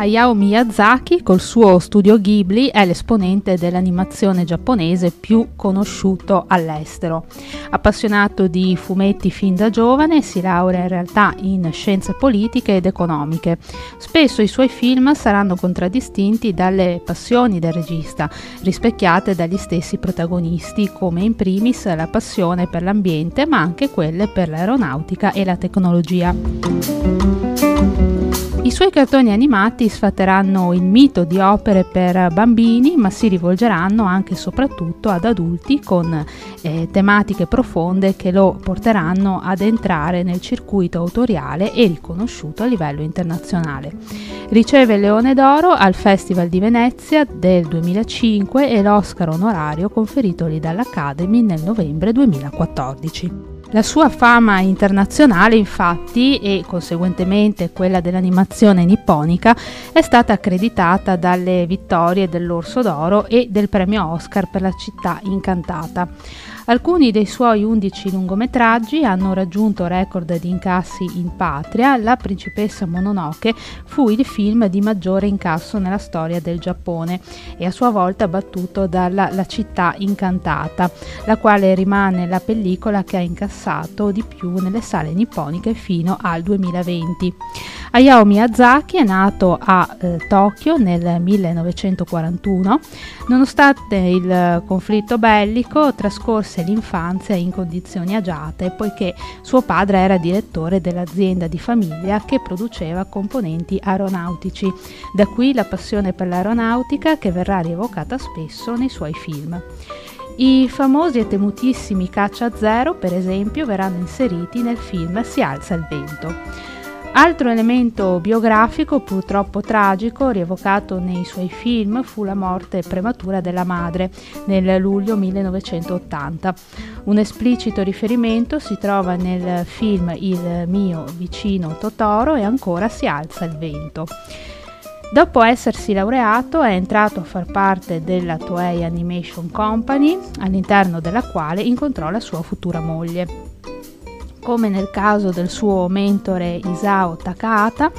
Hayao Miyazaki, col suo studio Ghibli, è l'esponente dell'animazione giapponese più conosciuto all'estero. Appassionato di fumetti fin da giovane, si laurea in realtà in scienze politiche ed economiche. Spesso i suoi film saranno contraddistinti dalle passioni del regista, rispecchiate dagli stessi protagonisti, come in primis la passione per l'ambiente, ma anche quelle per l'aeronautica e la tecnologia. I suoi cartoni animati sfatteranno il mito di opere per bambini, ma si rivolgeranno anche e soprattutto ad adulti con eh, tematiche profonde che lo porteranno ad entrare nel circuito autoriale e riconosciuto a livello internazionale. Riceve il Leone d'Oro al Festival di Venezia del 2005 e l'Oscar onorario conferitogli dall'Academy nel novembre 2014. La sua fama internazionale, infatti, e conseguentemente quella dell'animazione nipponica, è stata accreditata dalle vittorie dell'Orso d'Oro e del premio Oscar per la città incantata. Alcuni dei suoi 11 lungometraggi hanno raggiunto record di incassi in patria. La principessa Mononoke fu il film di maggiore incasso nella storia del Giappone e a sua volta battuto dalla La città incantata, la quale rimane la pellicola che ha incassato di più nelle sale nipponiche fino al 2020. Hayao Miyazaki è nato a eh, Tokyo nel 1941. Nonostante il conflitto bellico, trascorse trascorse l'infanzia in condizioni agiate poiché suo padre era direttore dell'azienda di famiglia che produceva componenti aeronautici. Da qui la passione per l'aeronautica che verrà rievocata spesso nei suoi film. I famosi e temutissimi caccia zero, per esempio, verranno inseriti nel film Si alza il vento. Altro elemento biografico purtroppo tragico rievocato nei suoi film fu la morte prematura della madre nel luglio 1980. Un esplicito riferimento si trova nel film Il mio vicino Totoro e ancora si alza il vento. Dopo essersi laureato è entrato a far parte della Toei Animation Company, all'interno della quale incontrò la sua futura moglie come nel caso del suo mentore Isao Takahata,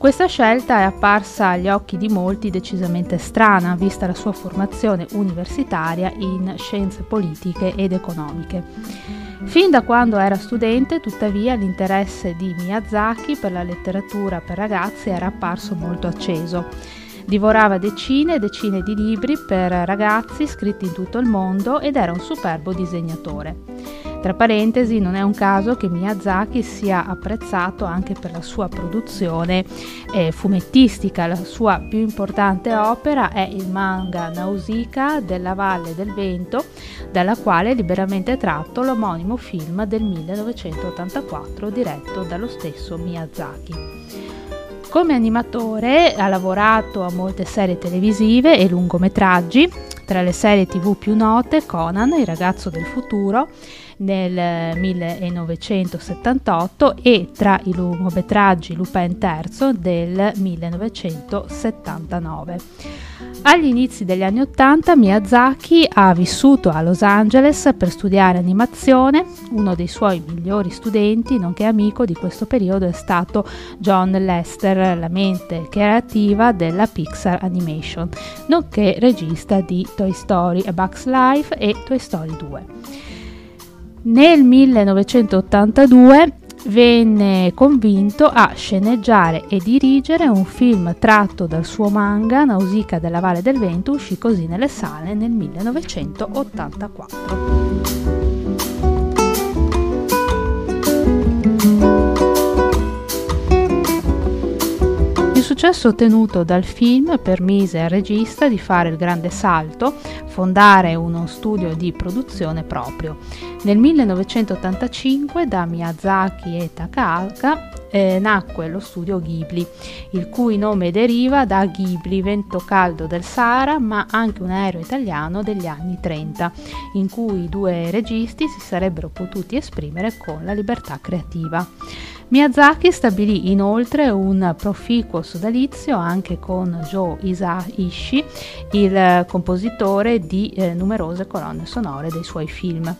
questa scelta è apparsa agli occhi di molti decisamente strana, vista la sua formazione universitaria in scienze politiche ed economiche. Fin da quando era studente, tuttavia, l'interesse di Miyazaki per la letteratura per ragazzi era apparso molto acceso. Divorava decine e decine di libri per ragazzi scritti in tutto il mondo ed era un superbo disegnatore. Tra parentesi, non è un caso che Miyazaki sia apprezzato anche per la sua produzione eh, fumettistica. La sua più importante opera è il manga Nausicaa della Valle del Vento, dalla quale è liberamente tratto l'omonimo film del 1984 diretto dallo stesso Miyazaki. Come animatore ha lavorato a molte serie televisive e lungometraggi, tra le serie tv più note Conan, il ragazzo del futuro, nel 1978 e tra i lungometraggi Lupin III del 1979. Agli inizi degli anni Ottanta Miyazaki ha vissuto a Los Angeles per studiare animazione. Uno dei suoi migliori studenti, nonché amico di questo periodo, è stato John Lester, la mente creativa della Pixar Animation, nonché regista di Toy Story A Bugs Life e Toy Story 2. Nel 1982 venne convinto a sceneggiare e dirigere un film tratto dal suo manga Nausicaa della Valle del Vento, uscì così nelle sale nel 1984. Successo ottenuto dal film permise al regista di fare il grande salto, fondare uno studio di produzione proprio. Nel 1985 da Miyazaki e Takahaka eh, nacque lo studio Ghibli, il cui nome deriva da Ghibli, vento caldo del Sahara, ma anche un aereo italiano degli anni 30, in cui i due registi si sarebbero potuti esprimere con la libertà creativa. Miyazaki stabilì inoltre un proficuo sodalizio anche con Joe Isaishi, il compositore di eh, numerose colonne sonore dei suoi film.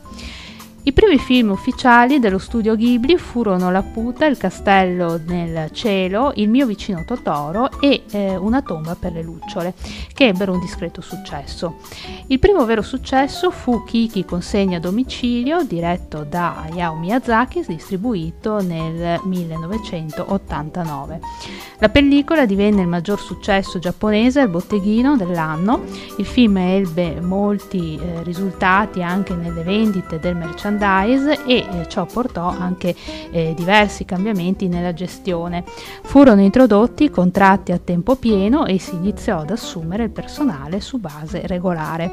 I primi film ufficiali dello studio Ghibli furono La puta, Il castello nel cielo, Il mio vicino Totoro e eh, Una tomba per le lucciole, che ebbero un discreto successo. Il primo vero successo fu Kiki consegna a domicilio, diretto da Hayao Miyazaki, distribuito nel 1989. La pellicola divenne il maggior successo giapponese al botteghino dell'anno. Il film ebbe molti eh, risultati anche nelle vendite del merchandising merchandise e eh, ciò portò anche eh, diversi cambiamenti nella gestione. Furono introdotti contratti a tempo pieno e si iniziò ad assumere il personale su base regolare.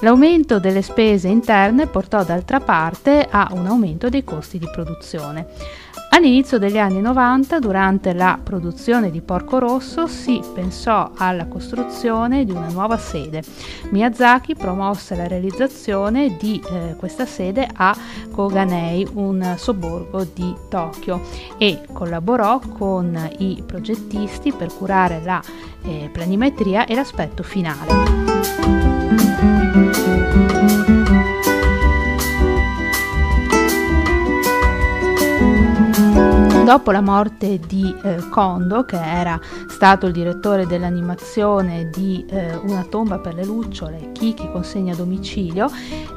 L'aumento delle spese interne portò d'altra parte a un aumento dei costi di produzione. All'inizio degli anni 90, durante la produzione di Porco Rosso, si pensò alla costruzione di una nuova sede. Miyazaki promosse la realizzazione di eh, questa sede a Koganei, un sobborgo di Tokyo, e collaborò con i progettisti per curare la eh, planimetria e l'aspetto finale. Dopo la morte di eh, Kondo, che era stato il direttore dell'animazione di eh, Una tomba per le lucciole, Kiki consegna a domicilio,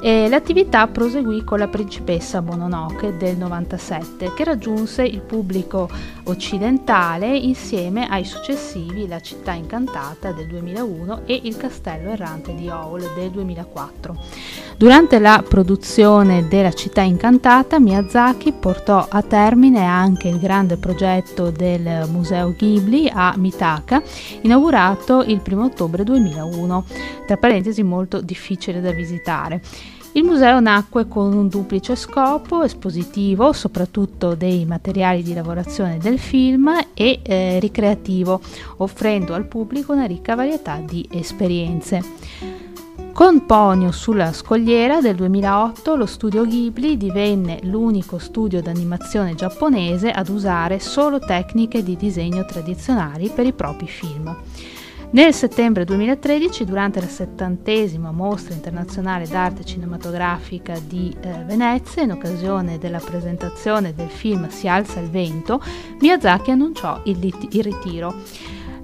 eh, l'attività proseguì con la principessa Mononoke del 97, che raggiunse il pubblico occidentale insieme ai successivi La città incantata del 2001 e Il castello errante di Howl del 2004. Durante la produzione della città incantata, Miyazaki portò a termine anche il grande progetto del Museo Ghibli a Mitaka, inaugurato il 1 ottobre 2001, tra parentesi molto difficile da visitare. Il museo nacque con un duplice scopo espositivo, soprattutto dei materiali di lavorazione del film, e eh, ricreativo, offrendo al pubblico una ricca varietà di esperienze. Con Ponyo sulla scogliera del 2008 lo studio Ghibli divenne l'unico studio d'animazione giapponese ad usare solo tecniche di disegno tradizionali per i propri film. Nel settembre 2013, durante la settantesima mostra internazionale d'arte cinematografica di eh, Venezia, in occasione della presentazione del film Si alza il vento, Miyazaki annunciò il, il ritiro.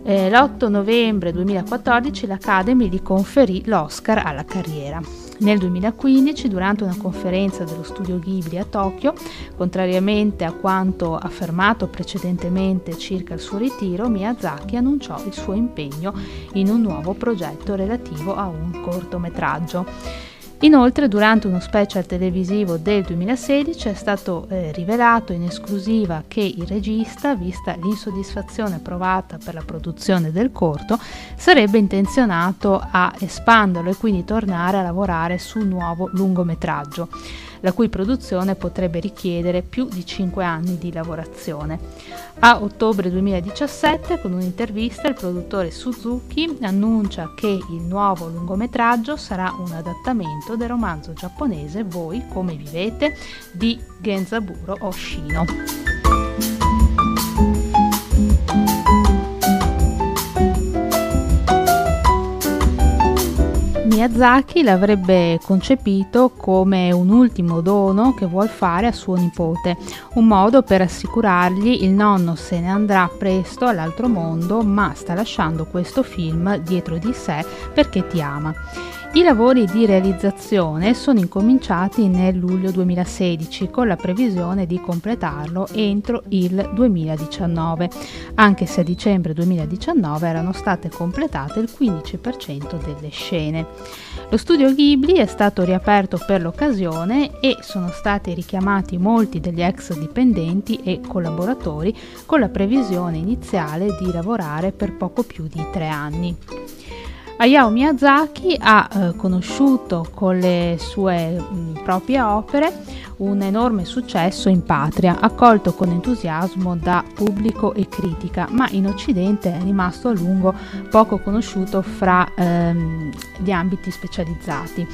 Eh, l'8 novembre 2014 l'Academy gli conferì l'Oscar alla carriera. Nel 2015, durante una conferenza dello studio Ghibli a Tokyo, contrariamente a quanto affermato precedentemente circa il suo ritiro, Miyazaki annunciò il suo impegno in un nuovo progetto relativo a un cortometraggio. Inoltre, durante uno special televisivo del 2016 è stato eh, rivelato in esclusiva che il regista, vista l'insoddisfazione provata per la produzione del corto, sarebbe intenzionato a espanderlo e quindi tornare a lavorare su un nuovo lungometraggio la cui produzione potrebbe richiedere più di 5 anni di lavorazione. A ottobre 2017, con un'intervista, il produttore Suzuki annuncia che il nuovo lungometraggio sarà un adattamento del romanzo giapponese Voi come vivete di Genzaburo Oshino. Miyazaki l'avrebbe concepito come un ultimo dono che vuol fare a suo nipote, un modo per assicurargli il nonno se ne andrà presto all'altro mondo, ma sta lasciando questo film dietro di sé perché ti ama. I lavori di realizzazione sono incominciati nel luglio 2016 con la previsione di completarlo entro il 2019, anche se a dicembre 2019 erano state completate il 15% delle scene. Lo studio Ghibli è stato riaperto per l'occasione e sono stati richiamati molti degli ex dipendenti e collaboratori con la previsione iniziale di lavorare per poco più di tre anni. Hayao Miyazaki ha eh, conosciuto con le sue mh, proprie opere un enorme successo in patria, accolto con entusiasmo da pubblico e critica, ma in Occidente è rimasto a lungo poco conosciuto fra ehm, gli ambiti specializzati.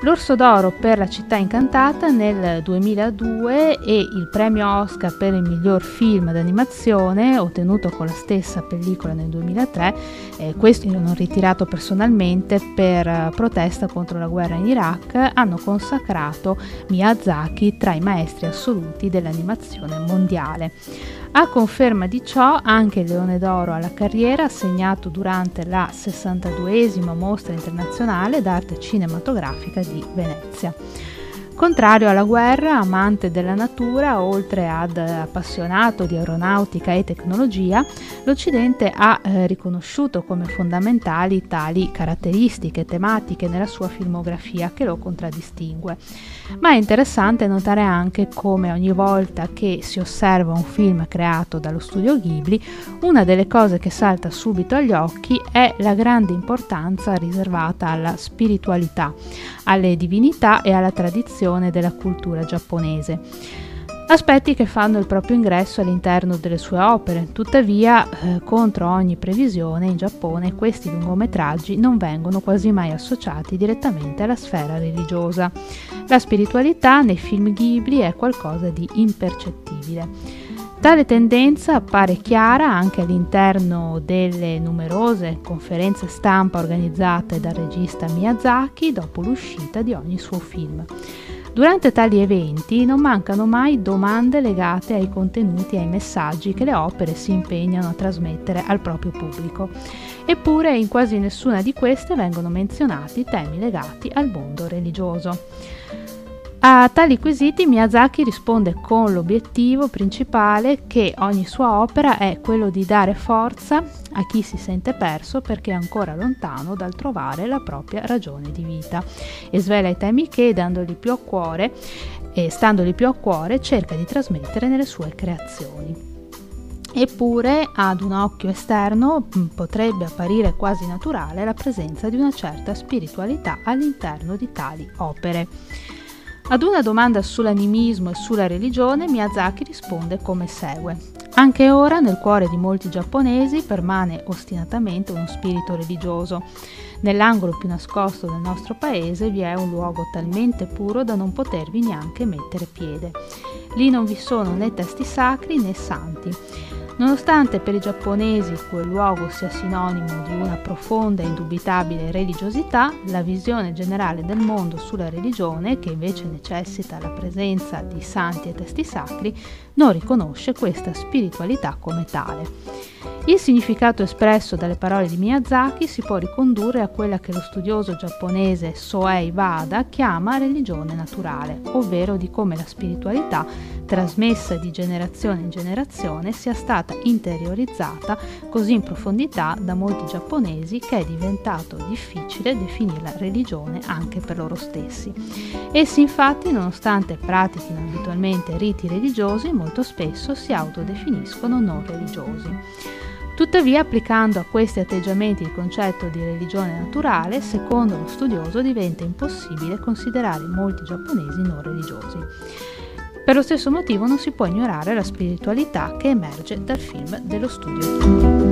L'Orso d'Oro per La città incantata nel 2002 e il premio Oscar per il miglior film d'animazione ottenuto con la stessa pellicola nel 2003, eh, questo l'ho ritirato personalmente per protesta contro la guerra in Iraq, hanno consacrato Miyazaki tra i maestri assoluti dell'animazione mondiale. A conferma di ciò anche il Leone d'Oro alla carriera assegnato durante la 62esima mostra internazionale d'arte cinematografica di Venezia. Contrario alla guerra, amante della natura, oltre ad appassionato di aeronautica e tecnologia, l'Occidente ha eh, riconosciuto come fondamentali tali caratteristiche tematiche nella sua filmografia che lo contraddistingue. Ma è interessante notare anche come ogni volta che si osserva un film creato dallo studio Ghibli, una delle cose che salta subito agli occhi è la grande importanza riservata alla spiritualità, alle divinità e alla tradizione tradizione della cultura giapponese. Aspetti che fanno il proprio ingresso all'interno delle sue opere, tuttavia, eh, contro ogni previsione, in Giappone questi lungometraggi non vengono quasi mai associati direttamente alla sfera religiosa. La spiritualità nei film Ghibli è qualcosa di impercettibile. Tale tendenza appare chiara anche all'interno delle numerose conferenze stampa organizzate dal regista Miyazaki dopo l'uscita di ogni suo film. Durante tali eventi non mancano mai domande legate ai contenuti e ai messaggi che le opere si impegnano a trasmettere al proprio pubblico. Eppure in quasi nessuna di queste vengono menzionati temi legati al mondo religioso. A tali quesiti Miyazaki risponde con l'obiettivo principale che ogni sua opera è quello di dare forza a chi si sente perso perché è ancora lontano dal trovare la propria ragione di vita e svela i temi che, dandoli più a cuore e standoli più a cuore, cerca di trasmettere nelle sue creazioni. Eppure ad un occhio esterno potrebbe apparire quasi naturale la presenza di una certa spiritualità all'interno di tali opere. Ad una domanda sull'animismo e sulla religione, Miyazaki risponde come segue. Anche ora nel cuore di molti giapponesi permane ostinatamente uno spirito religioso. Nell'angolo più nascosto del nostro paese vi è un luogo talmente puro da non potervi neanche mettere piede. Lì non vi sono né testi sacri né santi. Nonostante per i giapponesi quel luogo sia sinonimo di una profonda e indubitabile religiosità, la visione generale del mondo sulla religione, che invece necessita la presenza di santi e testi sacri, non riconosce questa spiritualità come tale. Il significato espresso dalle parole di Miyazaki si può ricondurre a quella che lo studioso giapponese Soei Wada chiama religione naturale, ovvero di come la spiritualità, trasmessa di generazione in generazione, sia stata interiorizzata così in profondità da molti giapponesi che è diventato difficile definirla religione anche per loro stessi. Essi infatti, nonostante pratichino abitualmente riti religiosi, molto spesso si autodefiniscono non religiosi. Tuttavia, applicando a questi atteggiamenti il concetto di religione naturale, secondo lo studioso diventa impossibile considerare molti giapponesi non religiosi. Per lo stesso motivo non si può ignorare la spiritualità che emerge dal film dello studio.